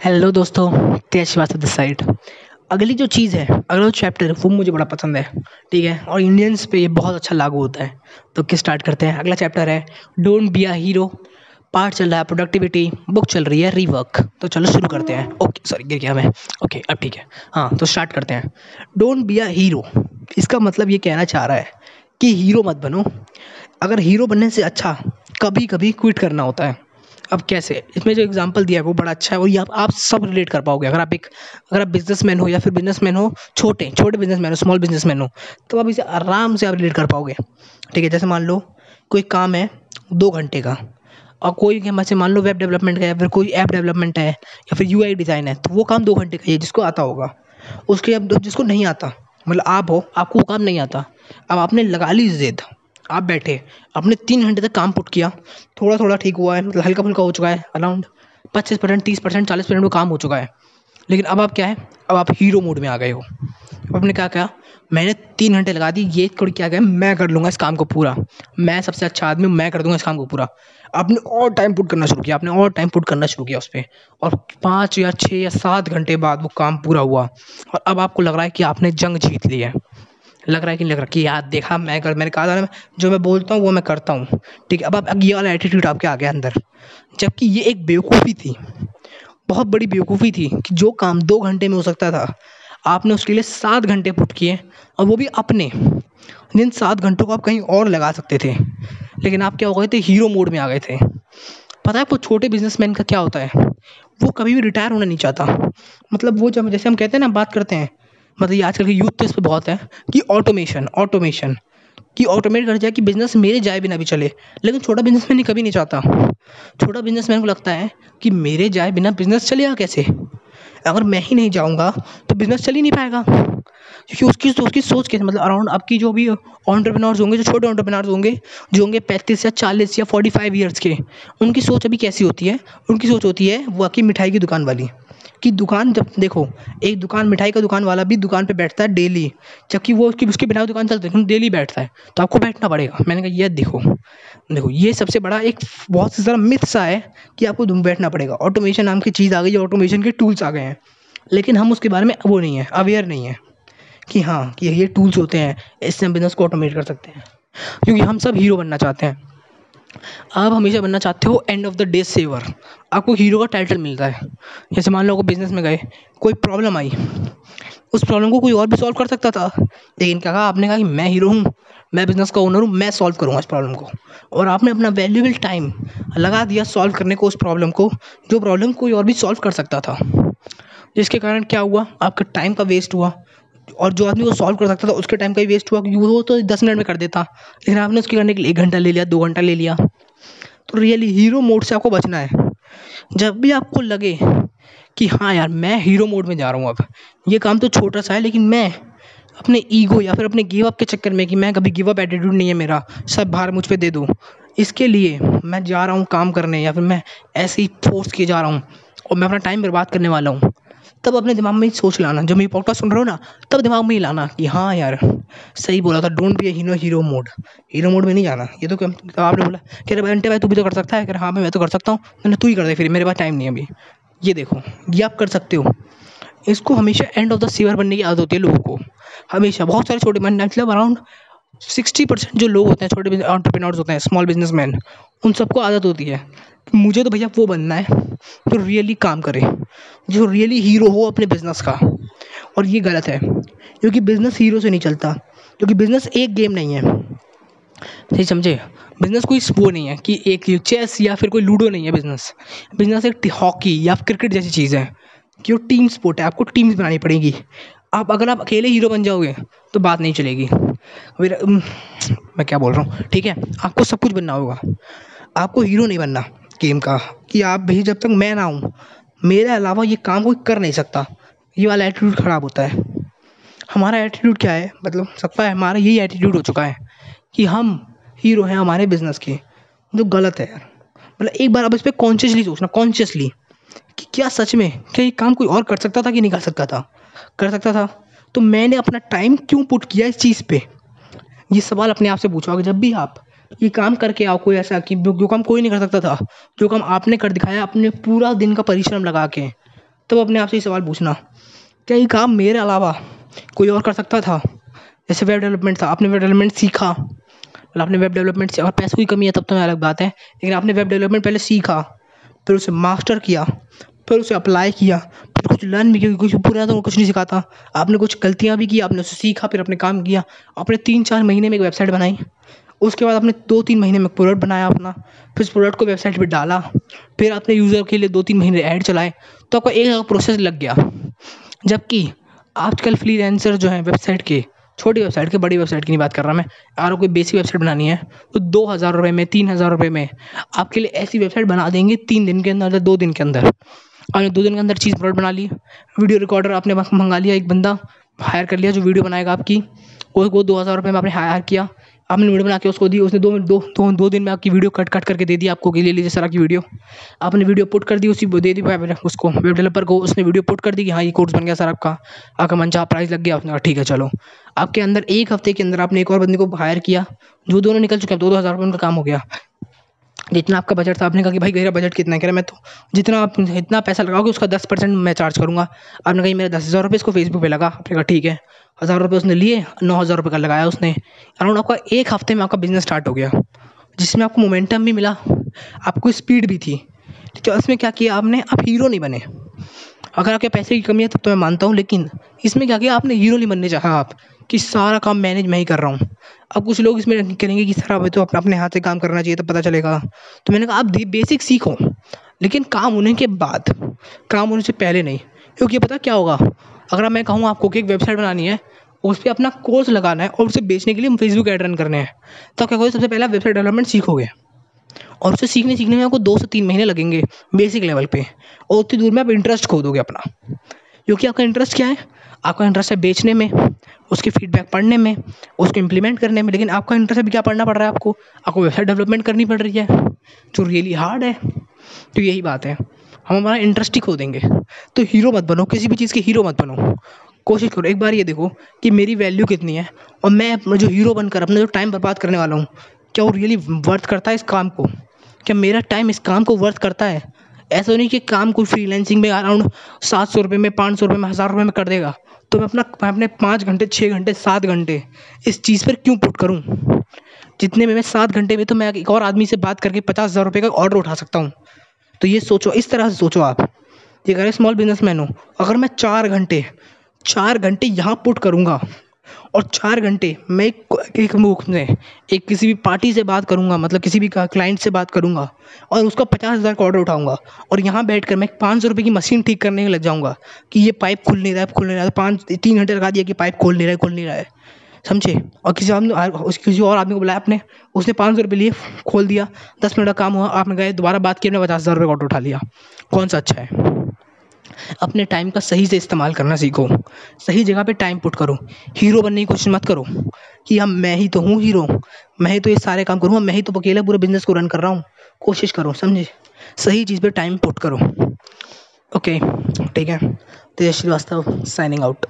Hello दोस्तों तेज Srivastava this side अगली जो चीज़ है, अगला चैप्टर वो मुझे बड़ा पसंद है, ठीक है? और इंडियंस पे ये बहुत अच्छा लागू होता है. तो किस स्टार्ट करते हैं? अगला चैप्टर है don't be a hero part चल रहा है प्रोडक्टिविटी बुक चल रही है रीवर्क तो चलो शुरू करते हैं. ओके सॉरी गिर गया मैं. ओके अब ठीक है. हाँ तो स्टार्ट करते हैं. डोंट बी अ हीरो इसका मतलब ये कहना चाह रहा है कि हीरो मत बनो. अगर हीरो बनने से अच्छा कभी कभी क्विट करना होता है. अब कैसे? इसमें जो एग्जांपल दिया है वो बड़ा अच्छा है। और ये आप, आप सब रिलेट कर पाओगे। अगर आप एक अगर आप बिजनेसमैन हो या फिर बिजनेसमैन हो छोटे छोटे बिजनेसमैन हो स्मॉल बिजनेसमैन हो तो आप इसे आराम से आप रिलेट कर पाओगे। ठीक है जैसे मान लो कोई काम है दो घंटे का और कोई जैसे मान लो वेब डेवलपमेंट का या फिर कोई ऐप डेवलपमेंट है या फिर यूआई डिज़ाइन है तो वो काम दो घंटे का है जिसको आता होगा। उसके अब जिसको नहीं आता मतलब आप हो आपको वो काम नहीं आता। अब आपने लगा ली जिद। आप बैठे, आपने तीन घंटे तक काम पुट किया थोड़ा थोड़ा ठीक हुआ है मतलब हल्का फुल्का हो चुका है अराउंड पच्चीस परसेंट, तीस परसेंट, चालीस परसेंट वो काम हो चुका है। लेकिन अब आप क्या है, अब आप हीरो मोड में आ गए हो। अब आपने क्या कहा, मैंने तीन घंटे लगा दी, ये थोड़ी क्या गया मैं कर लूँगा इस काम को पूरा। मैं सबसे अच्छा आदमी मैं कर दूँगा इस काम को पूरा। आपने और टाइम पुट करना शुरू किया, आपने और टाइम पुट करना शुरू किया उस पर और पाँच या छः या सात घंटे बाद वो काम पूरा हुआ। और अब आपको लग रहा है कि आपने जंग जीत ली है। लग रहा है कि नहीं लग रहा? कि यार देखा मैं कर, मैंने कहा था ना, जो मैं बोलता हूँ वो मैं करता हूँ। ठीक है, अब अब ये वाला एटीट्यूड आपके आ गया अंदर। जबकि ये एक बेवकूफ़ी थी, बहुत बड़ी बेवकूफ़ी थी कि जो काम दो घंटे में हो सकता था, आपने उसके लिए सात घंटे पुट किए और वो भी अपने। जिन सात घंटों को आप कहीं और लगा सकते थे, लेकिन आप क्या हो गए थे? हीरो मोड में आ गए थे। पता है, वो छोटे बिजनेसमैन का क्या होता है? वो कभी भी रिटायर होना नहीं चाहता। मतलब वो जब, जैसे हम कहते हैं ना, बात करते हैं मतलब ये आजकल के यूथ तो इस पर बहुत है कि ऑटोमेशन ऑटोमेशन कि ऑटोमेट कर जाए कि बिज़नेस मेरे जाए बिना भी चले। लेकिन छोटा बिज़नेस बिजनेसमैन कभी नहीं चाहता। छोटा बिज़नेस मैन को लगता है कि मेरे जाए बिना बिज़नेस चलेगा कैसे? अगर मैं ही नहीं जाऊँगा तो बिज़नेस चल ही नहीं पाएगा। क्योंकि उसकी उसकी सोच कैसे मतलब अराउंड आपकी जो भी ऑन्टरप्रेन्योर्स होंगे, जो छोटे ऑन्टरप्रेन्योर्स होंगे, जो होंगे पैंतीस या चालीस या फोर्टी फाइव ईयर्स के, उनकी सोच अभी कैसी होती है? उनकी सोच होती है, वो आपकी मिठाई की दुकान वाली। कि दुकान जब, देखो, एक दुकान, मिठाई का दुकान वाला भी दुकान पे बैठता है डेली जबकि वो उसकी, उसके बिना दुकान चलती डेली बैठता है। तो आपको बैठना पड़ेगा। मैंने कहा ये देखो देखो, ये सबसे बड़ा एक, बहुत सा मिथ सा है कि आपको बैठना पड़ेगा। ऑटोमेशन नाम की चीज़ आ गई है ऑटोमेशन के टूल्स आ गए हैं। लेकिन हम उसके बारे में वो नहीं है अवेयर नहीं है। कि हाँ कि ये टूल्स होते हैं, इससे हम बिज़नेस को ऑटोमेट कर सकते हैं। क्योंकि हम सब हीरो बनना चाहते हैं। आप हमेशा बनना चाहते हो end of the day saviour आपको हीरो का टाइटल मिलता है। जैसे मान लो को बिज़नेस में गए, कोई प्रॉब्लम आई, उस प्रॉब्लम को कोई और भी सॉल्व कर सकता था। लेकिन क्या कहा आपने कहा कि मैं हीरो हूँ, मैं बिज़नेस का ओनर हूँ, मैं सॉल्व करूँगा इस प्रॉब्लम को। और आपने अपना वैल्यूबल टाइम लगा दिया सॉल्व करने को उस प्रॉब्लम को, जो प्रॉब्लम कोई और भी सॉल्व कर सकता था। जिसके कारण क्या हुआ? आपका टाइम का वेस्ट हुआ। और जो आदमी वो सॉल्व कर सकता था, उसके टाइम का ही वेस्ट हुआ क्योंकि वो तो दस मिनट में कर देता। लेकिन आपने उसके करने के लिए एक घंटा ले लिया, दो घंटा ले लिया। तो रियली हीरो मोड से आपको बचना है। जब भी आपको लगे कि हाँ यार, मैं हीरो मोड में जा रहा हूँ अब। ये काम तो छोटा सा है, लेकिन मैं अपने ईगो या फिर अपने गिव अप के चक्कर में कि मैं कभी गिव अप एटीट्यूड नहीं है मेरा, सब भार मुझ पर दे दूँ। इसके लिए मैं जा रहा हूँ काम करने या फिर मैं ऐसे ही फोर्स किए जा रहा हूँ और मैं अपना टाइम बर्बाद करने वाला हूँ। तब अपने दिमाग में सोच लाना। जब मैं पॉडकास्ट सुन रहा हूँ ना तब दिमाग में ही लाना कि हाँ यार सही बोला था don't be hero hero mode hero mode में नहीं जाना। ये तो, क्या आपने बोला कह रहे घंटे भाई तू भी तो कर सकता है। कह हाँ मैं तो कर सकता हूँ। मैंने तू ही कर दे फिर मेरे पास टाइम नहीं अभी। ये देखो ये आप कर सकते हो। इसको हमेशा एंड ऑफ़ द सीवर बनने की आदत होती है लोगों को। हमेशा बहुत सारे छोटे मतलब अराउंड सिक्सटी परसेंट जो लोग होते हैं, छोटे ऑन्टरप्रेन्योर्स होते हैं स्मॉल बिजनेसमैन उन सबको आदत होती है। मुझे तो भैया वो बनना है जो रियली काम करे, जो रियली हीरो हो अपने बिज़नेस का। और ये गलत है, क्योंकि बिज़नेस हीरो से नहीं चलता, क्योंकि बिज़नेस एक गेम नहीं है। सही समझे? बिज़नेस कोई वो नहीं है कि एक चेस या फिर कोई लूडो नहीं है बिज़नेस बिज़नेस एक हॉकी या क्रिकेट जैसी चीज़ है, कि वो टीम स्पोर्ट है, आपको टीम्स बनानी पड़ेगी। आप, अगर आप अकेले हीरो बन जाओगे तो बात नहीं चलेगी। फिर मैं क्या बोल रहा हूँ? ठीक है, आपको सब कुछ बनना होगा। आपको हीरो नहीं बनना गेम का, कि आप भाई जब तक मैं ना हूँ, मेरे अलावा ये काम कोई कर नहीं सकता। ये वाला एटीट्यूड ख़राब होता है। हमारा एटीट्यूड क्या है? मतलब सबका हमारा यही एटीट्यूड हो चुका है, कि हम हीरो हैं हमारे बिज़नेस के। जो गलत है यार। मतलब एक बार अब इस पर कॉन्शियसली सोचना कॉन्शियसली कि क्या सच में, क्या ये काम कोई और कर सकता था कि नहीं कर सकता था? कर सकता था। तो मैंने अपना टाइम क्यों पुट किया इस चीज़ पे? ये सवाल अपने आप से पूछो जब भी आप। ये काम करके आओ कोई ऐसा कि जो काम कोई नहीं कर सकता था, जो काम आपने कर दिखाया अपने पूरा दिन का परिश्रम लगा के। तब तो अपने आप से ये सवाल पूछना, क्या ये काम मेरे अलावा कोई और कर सकता था? जैसे वेब डेवलपमेंट था, आपने वेब डेवलपमेंट सीखा। मतलब आपने वेब डेवलपमेंट से अगर पैसों की कमी है, तब तो अलग बात है। लेकिन आपने वेब डेवलपमेंट पहले सीखा, फिर उसे मास्टर किया। फिर उसे अप्लाई किया। फिर कुछ लर्न भी किया कुछ पूरा तो कुछ नहीं सिखाता। आपने कुछ गलतियाँ भी की, आपने उसे सीखा, फिर अपने काम किया। आपने तीन चार महीने में एक वेबसाइट बनाई। उसके बाद आपने दो तीन महीने में प्रोडक्ट बनाया अपना। फिर उस प्रोडक्ट को वेबसाइट पर डाला। फिर आपने यूज़र के लिए दो तीन महीने ऐड चलाए। तो आपका एक प्रोसेस लग गया। जबकि आजकल फ्रीलांसर जो हैं वेबसाइट के, छोटी वेबसाइट के, बड़ी वेबसाइट की नहीं बात कर रहा मैं। अगर कोई बेसिक वेबसाइट बनानी है तो दो हज़ार रुपये में, तीन हज़ार रुपये में आपके लिए ऐसी वेबसाइट बना देंगे तीन दिन के अंदर दो दिन के अंदर। आपने दो दिन के अंदर चीज़ प्रोडक्ट बना ली वीडियो रिकॉर्डर आपने मंगा लिया, एक बंदा हायर कर लिया जो वीडियो बनाएगा आपकी। वो दो हज़ार रुपये में आपने हायर किया। आपने वीडियो बना के उसको दी, उसने दो दो दो दो दिन में आपकी वीडियो कट कट करके दे दी आपको ले लीजिए सर आपकी वीडियो आपने वीडियो पुट कर दी, उसी दे दी उसको वेब डेवलपर को उसने वीडियो पुट कर दी कि हाँ ये कोर्स बन गया सर आपका। आपका मन चाह प्राइस लग गया उसने कहा ठीक है, चलो। आपके अंदर एक हफ़्ते के अंदर आपने एक और बंदे को हायर किया, जो दोनों निकल चुके हैं, दो दो हज़ार रुपये उनका काम हो गया। जितना आपका बजट था, आपने कहा कि भाई मेरा बजट कितना है? कह रहा, मैं तो जितना आप, इतना पैसा लगाओगे, उसका दस परसेंट मैं चार्ज करूँगा। आपने कहा मेरा दस हज़ार रुपये इसको फेसबुक पे लगा। आपने कहा, ठीक है। हज़ार रुपये उसने लिए, नौ हज़ार रुपये का लगाया उसने। अराउंड आपका एक हफ़्ते में आपका बिज़नेस स्टार्ट हो गया, जिसमें आपको मोमेंटम भी मिला, आपको स्पीड भी थी। ठीक है, उसमें क्या किया आपने? आप हीरो नहीं बने। अगर आपके पैसे की कमी है, तब तो मैं मानता हूँ, लेकिन इसमें क्या किया आपने? हीरो नहीं बनने चाहा आप, कि सारा काम मैनेज मैं ही कर रहा हूँ। अब कुछ लोग इसमें करेंगे कि सर अभी तो अपने हाथ से काम करना चाहिए तो पता चलेगा। तो मैंने कहा, आप बेसिक सीखो, लेकिन काम होने के बाद, काम होने से पहले नहीं, क्योंकि पता क्या होगा? अगर मैं कहूँ आपको कि एक वेबसाइट बनानी है, उस पर अपना कोर्स लगाना है और उसे बेचने के लिए फेसबुक ऐड रन करने हैं तो क्या करोगे सबसे पहले आप वेबसाइट डेवलपमेंट सीखोगे। और उसे सीखने सीखने में आपको दो से तीन महीने लगेंगे बेसिक लेवल पे, और उतनी दूर में आप इंटरेस्ट खो दोगे अपना। क्योंकि आपका इंटरेस्ट क्या है? आपका इंटरेस्ट है बेचने में। उसकी फीडबैक पढ़ने में, उसको इम्प्लीमेंट करने में। लेकिन आपका इंटरेस्ट अभी क्या पढ़ना पड़ रहा है आपको? आपको वेबसाइट डेवलपमेंट करनी पड़ रही है, जो रियली हार्ड है तो यही बात है। हम हमारा इंटरेस्ट ही खो देंगे। तो हीरो मत बनो, किसी भी चीज़ के हीरो मत बनो। कोशिश करो, एक बार ये देखो कि मेरी वैल्यू कितनी है, और मैं जो हीरो बनकर, अपना जो टाइम बर्बाद करने वाला हूँ, क्या वो रियली वर्थ करता है इस काम को? क्या मेरा टाइम इस काम को वर्थ करता है? ऐसा नहीं कि काम कोई फ्रीलैंसिंग में अराउंड सात सौ रुपये में, पाँच सौ रुपये में, हज़ार रुपये में कर देगा। तो मैं अपना, मैं अपने पाँच घंटे छः घंटे, सात घंटे इस चीज़ पर क्यों पुट करूँ? जितने में मैं सात घंटे में तो मैं एक और आदमी से बात करके पचास हज़ार रुपये का ऑर्डर उठा सकता हूँ। तो ये सोचो, इस तरह से सोचो आप। ये कह अगर स्मॉल बिज़नेस मैन हो, अगर मैं चार घंटे चार घंटे यहाँ पुट करूँगा और चार घंटे मैं एक मुख में एक किसी भी पार्टी से बात करूँगा मतलब किसी भी क्लाइंट से बात करूँगा और उसका पचास हज़ार का ऑर्डर उठाऊँगा और यहाँ बैठ कर मैं पाँच सौ रुपये की मशीन ठीक करने में लग जाऊँगा कि ये पाइप खुल नहीं रहा है, खुल नहीं रहा है। पाँच तीन घंटे लगा दिया कि पाइप खोल नहीं रहा है, खुल नहीं रहा है। समझे? और किसी आदमी किसी और आदमी को बुलाया आपने, उसने पाँच सौ रुपये लिए, खोल दिया। दस मिनट का काम हुआ, आपने गए दोबारा बात की अपने पचास हज़ार रुपये का ऑर्डर उठा लिया। कौन सा अच्छा है? अपने टाइम का सही से इस्तेमाल करना सीखो। सही जगह पे टाइम पुट करो। हीरो बनने की कोशिश मत करो कि हम मैं ही तो हूँ हीरो मैं ही तो ये सारे काम करूँगा। मैं ही तो अकेला पूरे बिज़नेस को रन कर रहा हूँ। कोशिश करो, समझे? सही चीज़ पे टाइम पुट करो। ओके ठीक है? तेज श्रीवास्तव साइनिंग आउट